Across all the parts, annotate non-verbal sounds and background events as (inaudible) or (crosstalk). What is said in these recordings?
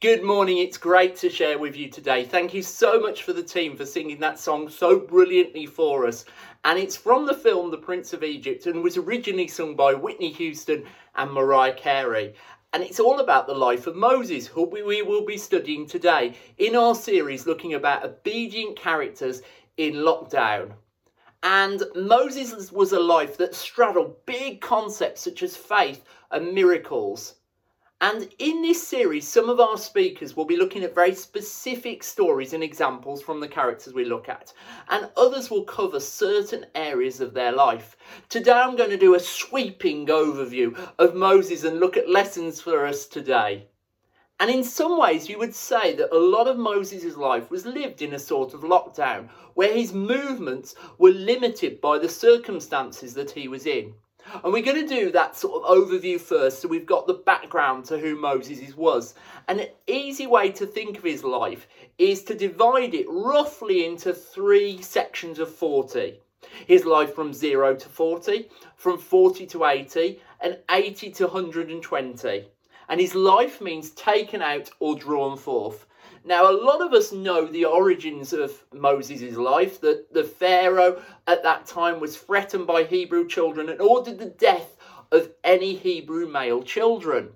Good morning. It's great to share with you today. Thank you so much for the team for singing that song so brilliantly for us. And it's from the film The Prince of Egypt and was originally sung by Whitney Houston and Mariah Carey. And it's all about the life of Moses, who we will be studying today in our series looking about obedient characters in lockdown. And Moses was a life that straddled big concepts such as faith and miracles. And in this series, some of our speakers will be looking at very specific stories and examples from the characters we look at, and others will cover certain areas of their life. Today, I'm going to do a sweeping overview of Moses and look at lessons for us today. And in some ways, you would say that a lot of Moses' life was lived in a sort of lockdown, where his movements were limited by the circumstances that he was in. And we're going to do that sort of overview first, so we've got the background to who Moses was. And an easy way to think of his life is to divide it roughly into three sections of 40. His life from 0 to 40, from 40 to 80, and 80 to 120. And his life means taken out or drawn forth. Now, a lot of us know the origins of Moses' life, that the Pharaoh at that time was threatened by Hebrew children and ordered the death of any Hebrew male children.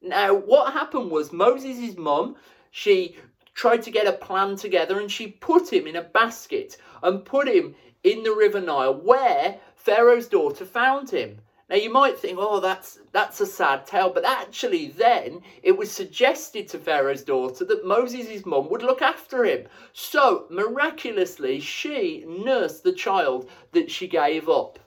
Now, what happened was Moses' mum, she tried to get a plan together and she put him in a basket and put him in the River Nile where Pharaoh's daughter found him. Now you might think, oh, that's that's a sad tale, but actually then it was suggested to Pharaoh's daughter that Moses' mum would look after him. So miraculously she nursed the child that she gave up.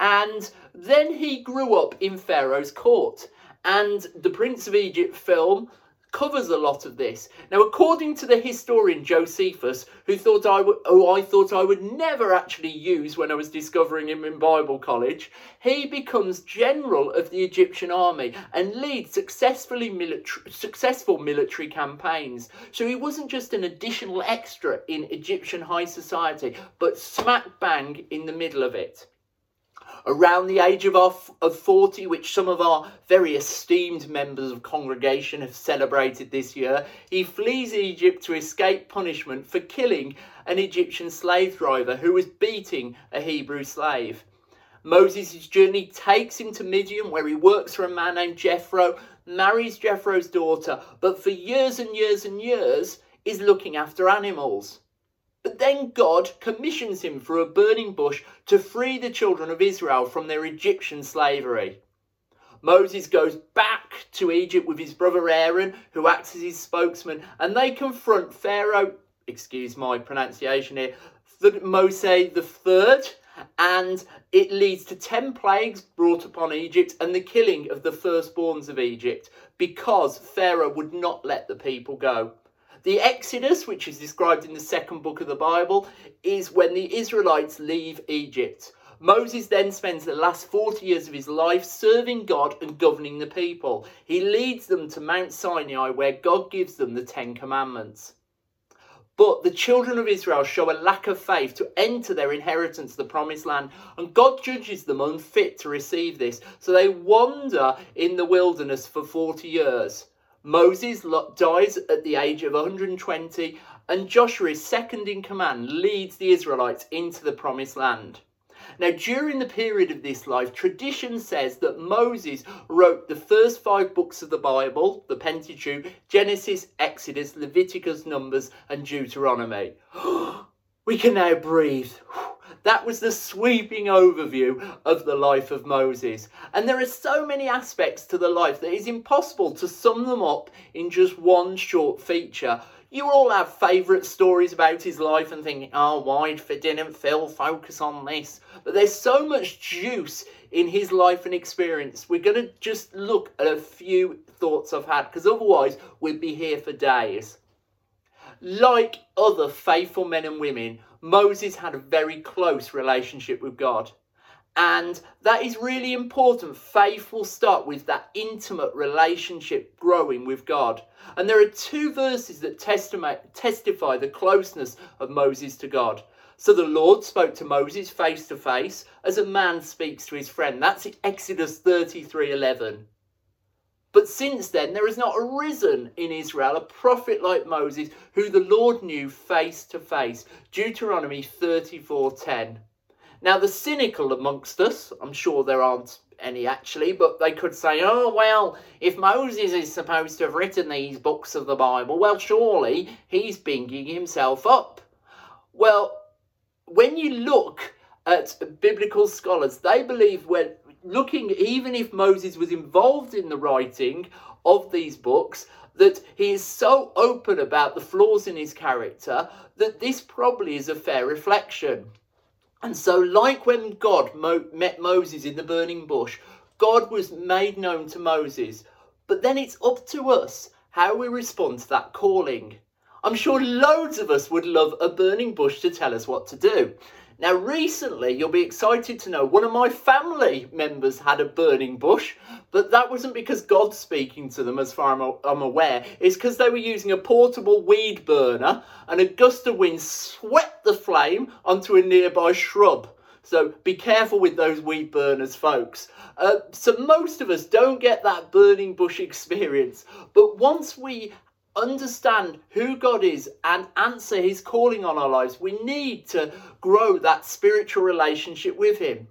And then he grew up in Pharaoh's court. And the Prince of Egypt film covers a lot of this. Now, according to the historian Josephus, who thought I would, who I thought I would never actually use when I was discovering him in Bible college, he becomes general of the Egyptian army and leads successfully military, successful military campaigns. So he wasn't just an additional extra in Egyptian high society, but smack bang in the middle of it around the age of, our, of 40, which some of our very esteemed members of congregation have celebrated this year, he flees Egypt to escape punishment for killing an Egyptian slave driver who was beating a Hebrew slave. Moses' journey takes him to Midian, where he works for a man named Jethro, marries Jethro's daughter, but for years and years and years is looking after animals. But then God commissions him through a burning bush to free the children of Israel from their Egyptian slavery. Moses goes back to Egypt with his brother Aaron, who acts as his spokesman, and they confront Pharaoh, excuse my pronunciation here, Rameses the third, and it leads to 10 plagues brought upon Egypt and the killing of the firstborns of Egypt because Pharaoh would not let the people go. The Exodus, which is described in the second book of the Bible, is when the Israelites leave Egypt. Moses then spends the last 40 years of his life serving God and governing the people. He leads them to Mount Sinai, where God gives them the Ten Commandments. But the children of Israel show a lack of faith to enter their inheritance, the promised land, and God judges them unfit to receive this. So they wander in the wilderness for 40 years. Moses dies at the age of 120, and Joshua, is second in command, leads the Israelites into the promised land. Now, during the period of this life, tradition says that Moses wrote the first five books of the Bible, the Pentateuch, Genesis, Exodus, Leviticus, Numbers, and Deuteronomy. (gasps) we can now breathe. That was the sweeping overview of the life of Moses. And there are so many aspects to the life that it's impossible to sum them up in just one short feature. You all have favourite stories about his life and think, oh, why didn't Phil focus on this? But there's so much juice in his life and experience. We're going to just look at a few thoughts I've had because otherwise we'd be here for days. Like other faithful men and women, Moses had a very close relationship with God. And that is really important. Faith will start with that intimate relationship growing with God. And there are two verses that testify the closeness of Moses to God. So the Lord spoke to Moses face to face as a man speaks to his friend. That's Exodus 33 11. But since then, there has not arisen in Israel a prophet like Moses, who the Lord knew face to face. Deuteronomy 34:10. Now, the cynical amongst us, I'm sure there aren't any actually, but they could say, oh, well, if Moses is supposed to have written these books of the Bible, well, surely he's binging himself up. Well, when you look at biblical scholars, they believe when looking, even if Moses was involved in the writing of these books, that he is so open about the flaws in his character that this probably is a fair reflection. And so, like when God mo- met Moses in the burning bush, God was made known to Moses. But then it's up to us how we respond to that calling. I'm sure loads of us would love a burning bush to tell us what to do. Now, recently, you'll be excited to know one of my family members had a burning bush, but that wasn't because God's speaking to them, as far as I'm aware. It's because they were using a portable weed burner, and a gust of wind swept the flame onto a nearby shrub. So be careful with those weed burners, folks. Uh, so most of us don't get that burning bush (laughs) experience, but once we understand who God is and answer his calling on our lives, we need to grow that spiritual relationship with him.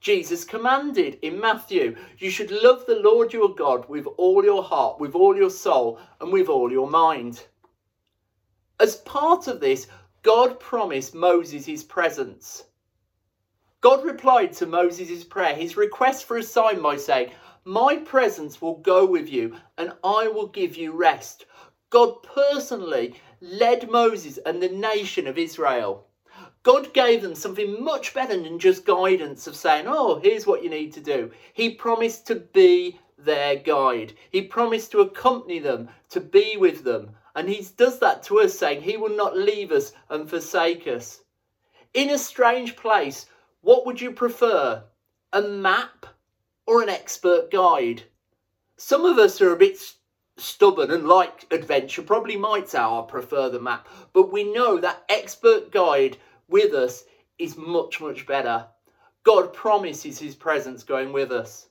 Jesus commanded in Matthew, you should love the Lord your God with all your heart, with all your soul, and with all your mind. As part of this, God promised Moses his presence. God replied to Moses' prayer, his request for a sign by saying, My presence will go with you, and I will give you rest. God personally led Moses and the nation of Israel. God gave them something much better than just guidance of saying, oh, here's what you need to do. He promised to be their guide. He promised to accompany them, to be with them. And he does that to us, saying he will not leave us and forsake us. In a strange place, what would you prefer? A map or an expert guide? Some of us are a bit stubborn and like adventure probably might say oh, prefer the map. But we know that expert guide with us is much much better. God promises his presence going with us.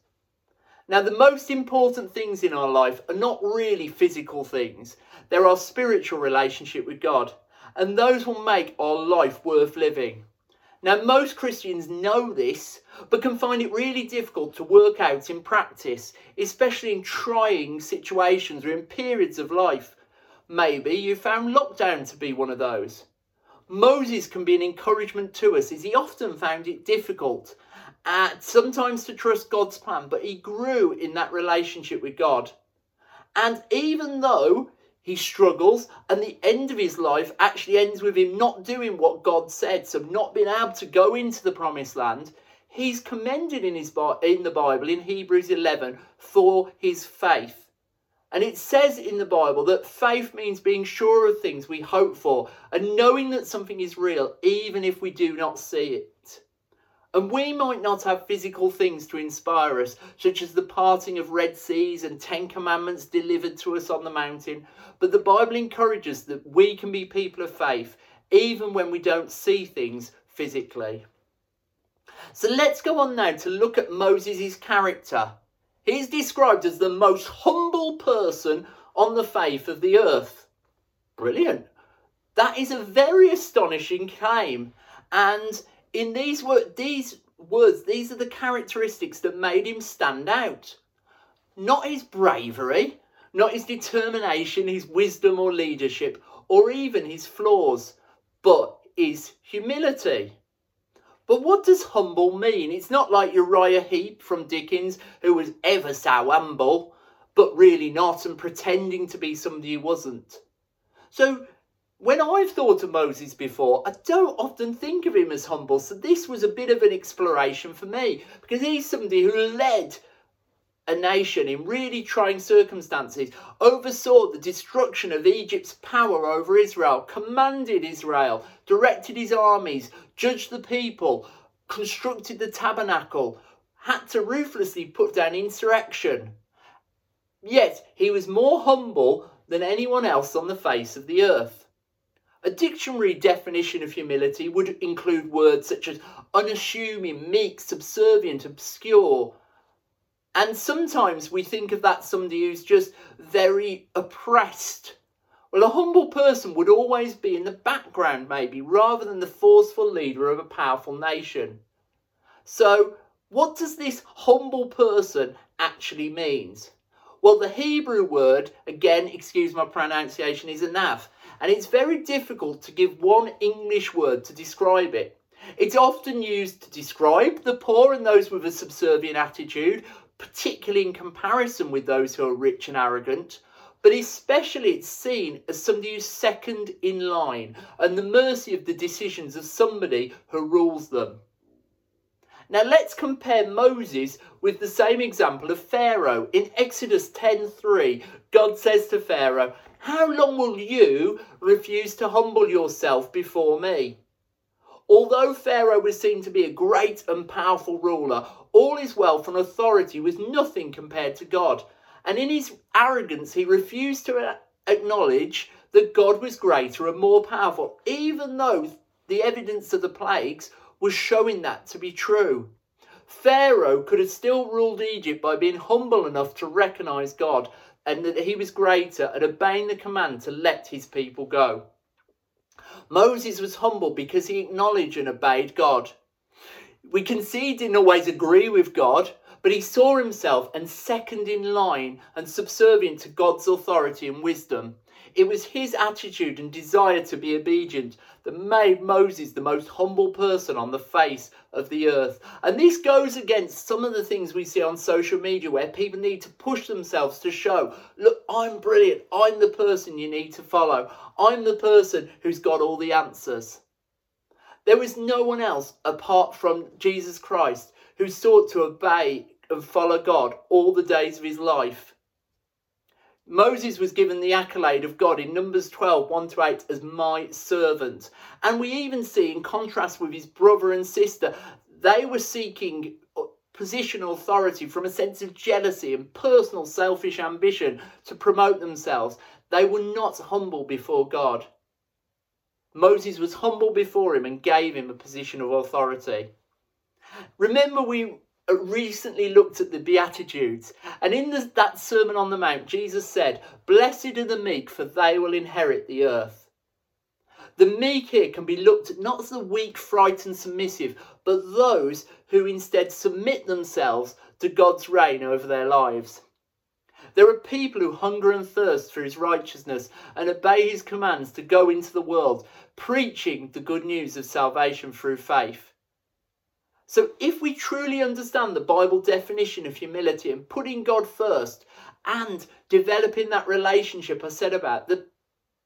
Now the most important things in our life are not really physical things. They're our spiritual relationship with God. And those will make our life worth living now, most Christians know this, but can find it really difficult to work out in practice, especially in trying situations or in periods of life. Maybe you found lockdown to be one of those. Moses can be an encouragement to us, as he often found it difficult, uh, sometimes to trust God's plan, but he grew in that relationship with God. And even though he struggles, and the end of his life actually ends with him not doing what God said, so not being able to go into the promised land. He's commended in his in the Bible in Hebrews 11 for his faith. And it says in the Bible that faith means being sure of things we hope for and knowing that something is real even if we do not see it. And we might not have physical things to inspire us, such as the parting of Red Seas and Ten Commandments delivered to us on the mountain, but the Bible encourages that we can be people of faith even when we don't see things physically. So let's go on now to look at Moses' character. He's described as the most humble person on the face of the earth. Brilliant. That is a very astonishing claim. And in these, these words, these are the characteristics that made him stand out. Not his bravery, not his determination, his wisdom or leadership, or even his flaws, but his humility. But what does humble mean? It's not like Uriah Heep from Dickens, who was ever so humble, but really not, and pretending to be somebody he wasn't. So when I've thought of Moses before, I don't often think of him as humble. So this was a bit of an exploration for me because he's somebody who led a nation in really trying circumstances, oversaw the destruction of Egypt's power over Israel, commanded Israel, directed his armies, judged the people, constructed the tabernacle, had to ruthlessly put down insurrection. Yet he was more humble than anyone else on the face of the earth. A dictionary definition of humility would include words such as unassuming, meek, subservient, obscure. And sometimes we think of that somebody who's just very oppressed. Well, a humble person would always be in the background, maybe, rather than the forceful leader of a powerful nation. So, what does this humble person actually means? Well, the Hebrew word, again, excuse my pronunciation, is anav, and it's very difficult to give one English word to describe it. It's often used to describe the poor and those with a subservient attitude, particularly in comparison with those who are rich and arrogant. But especially, it's seen as somebody who's second in line and the mercy of the decisions of somebody who rules them. Now let's compare Moses with the same example of Pharaoh. In Exodus 10:3, God says to Pharaoh, "How long will you refuse to humble yourself before me?" Although Pharaoh was seen to be a great and powerful ruler, all his wealth and authority was nothing compared to God. And in his arrogance, he refused to acknowledge that God was greater and more powerful, even though the evidence of the plagues was showing that to be true. Pharaoh could have still ruled Egypt by being humble enough to recognize God and that he was greater and obeying the command to let his people go. Moses was humble because he acknowledged and obeyed God. We can see he didn't always agree with God, but he saw himself and second in line and subservient to God's authority and wisdom. It was his attitude and desire to be obedient that made Moses the most humble person on the face of the earth. And this goes against some of the things we see on social media where people need to push themselves to show, look, I'm brilliant. I'm the person you need to follow. I'm the person who's got all the answers. There is no one else apart from Jesus Christ who sought to obey and follow God all the days of his life. Moses was given the accolade of God in Numbers 12, 1 to 8, as my servant. And we even see, in contrast with his brother and sister, they were seeking positional authority from a sense of jealousy and personal selfish ambition to promote themselves. They were not humble before God. Moses was humble before him and gave him a position of authority. Remember, we uh, Uh, recently looked at the Beatitudes, and in the, that Sermon on the Mount, Jesus said, Blessed are the meek, for they will inherit the earth. The meek here can be looked at not as the weak, frightened, submissive, but those who instead submit themselves to God's reign over their lives. There are people who hunger and thirst for his righteousness and obey his commands to go into the world, preaching the good news of salvation through faith. So, if we truly understand the Bible definition of humility and putting God first and developing that relationship I said about, that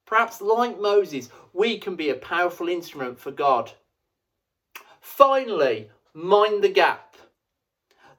perhaps like Moses, we can be a powerful instrument for God. Finally, mind the gap.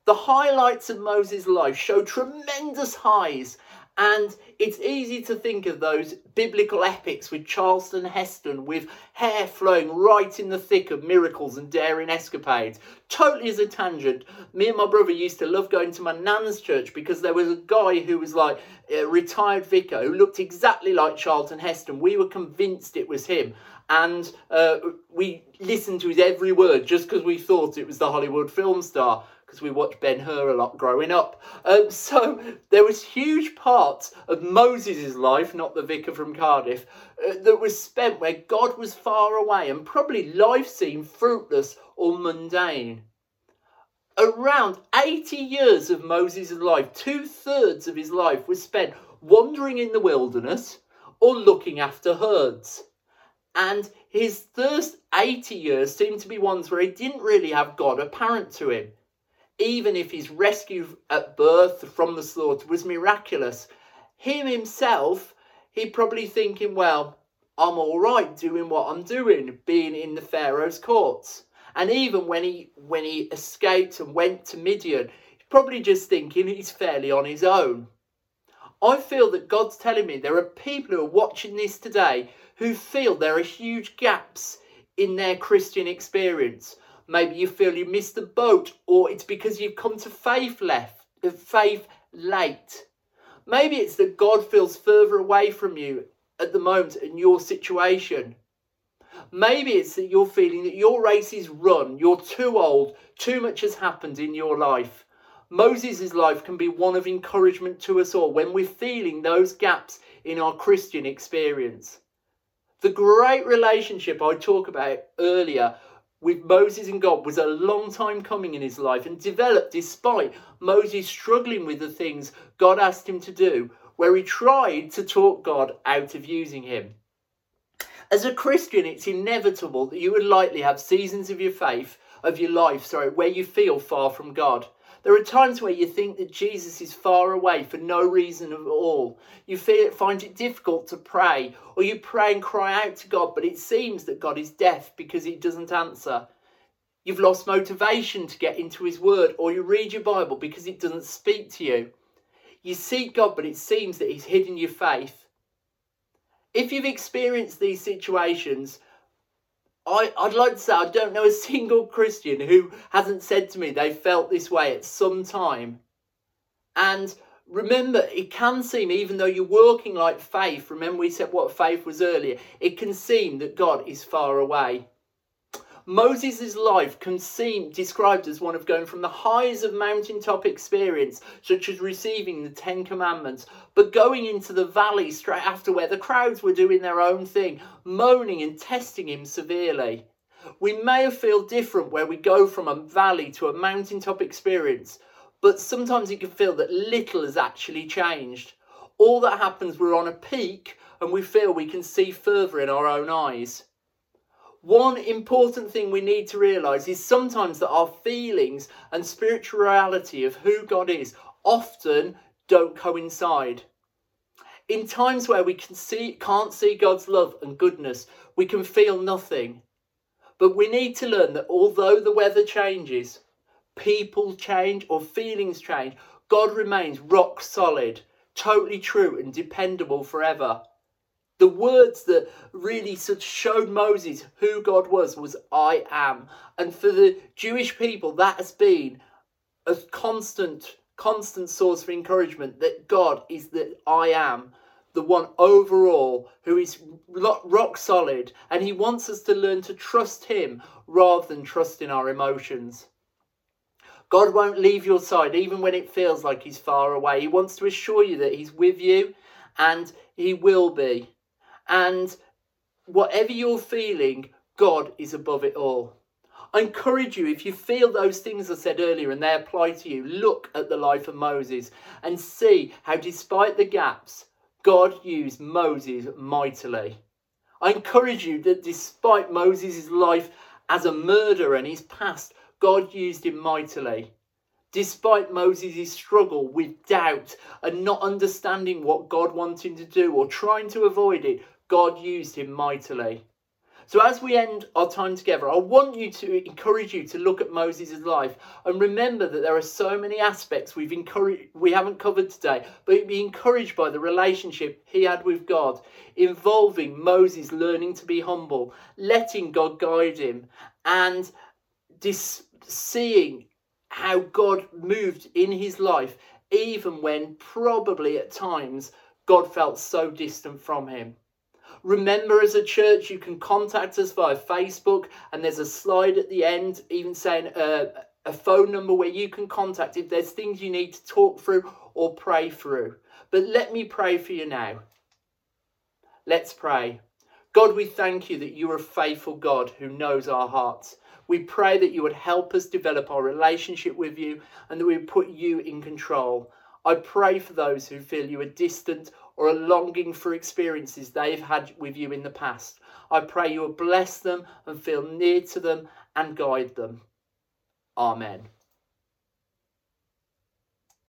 The highlights of Moses' life show tremendous highs and it's easy to think of those biblical epics with Charlton Heston with hair flowing right in the thick of miracles and daring escapades. Totally as a tangent, me and my brother used to love going to my nan's church because there was a guy who was like a retired vicar who looked exactly like Charlton Heston. We were convinced it was him. And uh, we listened to his every word just because we thought it was the Hollywood film star because we watched Ben Hur a lot growing up. Um, (laughs) so there was huge parts of Moses' life, not the vicar from Cardiff, uh, that was spent where God was far away and probably life seemed fruitless or mundane. Around 80 years of Moses' life, two thirds of his life was spent wandering in the wilderness or looking after herds. And his first 80 years seemed to be ones where he didn't really have God apparent to him even if his rescue at birth from the slaughter was miraculous, him himself, he probably thinking, well, I'm all right doing what I'm doing, being in the Pharaoh's courts. And even when he when he escaped and went to Midian, he's probably just thinking he's fairly on his own. I feel that God's telling me there are people who are watching this today who feel there are huge gaps in their Christian experience Maybe you feel you missed the boat, or it's because you've come to faith left, uh, faith late. Maybe it's that God feels further away from you at the moment in your situation. Maybe it's that you're feeling that your race is run, you're too old, too much has happened in your life. Moses' life can be one of encouragement to us all when we're feeling those gaps in our Christian experience. The great relationship I talked about earlier with Moses and God was a long time coming in his life and developed despite Moses struggling with the things God asked him to do, where he tried to talk God out of using him. As a Christian, it's inevitable that you would likely have seasons of your faith, of your life, sorry, where you feel far from God. There are times where you think that Jesus is far away for no reason at all. You feel, find it difficult to pray, or you pray and cry out to God, but it seems that God is deaf because he doesn't answer. You've lost motivation to get into his word, or you read your Bible because it doesn't speak to you. You seek God, but it seems that he's hidden your faith. If you've experienced these situations, I, I'd like to say I don't know a (laughs) single Christian who hasn't said to me they felt this way at some time. And remember, it can seem, even though you're working like faith, remember we said what faith was earlier, it can seem that God is far away. Moses' life can seem described as one of going from the highs of mountaintop experience, such as receiving the Ten Commandments, but going into the valley straight after where the crowds were doing their own thing, moaning and testing him severely. We may feel different where we go from a valley to a mountaintop experience, but sometimes it can feel that little has actually changed. All that happens, we're on a peak and we feel we can see further in our own eyes one important thing we need to realize is sometimes that our feelings and spirituality of who God is often don't coincide. In times where we can see, can't see God's love and goodness, we can feel nothing. But we need to learn that although the weather changes, people change or feelings change, God remains rock solid, totally true and dependable forever. The words that really showed Moses who God was was I am. And for the Jewish people, that has been a constant, constant source of encouragement that God is the I am, the one overall who is rock solid. And he wants us to learn to trust him rather than trust in our emotions. God won't leave your side even when it feels like he's far away. He wants to assure you that he's with you and he will be. And whatever you're feeling, God is above it all. I encourage you, if you feel those things I said earlier and they apply to you, look at the life of Moses and see how, despite the gaps, God used Moses mightily. I encourage you that despite Moses' life as a murderer and his past, God used him mightily. Despite Moses' struggle with doubt and not understanding what God wanted to do or trying to avoid it, God used him mightily. So, as we end our time together, I want you to encourage you to look at Moses' life and remember that there are so many aspects we've encouraged, we haven't covered today, but be encouraged by the relationship he had with God, involving Moses learning to be humble, letting God guide him, and dis- seeing how God moved in his life, even when probably at times God felt so distant from him. Remember, as a church, you can contact us via Facebook, and there's a slide at the end, even saying uh, a phone number where you can contact if there's things you need to talk through or pray through. But let me pray for you now. Let's pray. God, we thank you that you are a faithful God who knows our hearts. We pray that you would help us develop our relationship with you and that we would put you in control. I pray for those who feel you are distant or a longing for experiences they've had with you in the past. I pray you will bless them and feel near to them and guide them. Amen.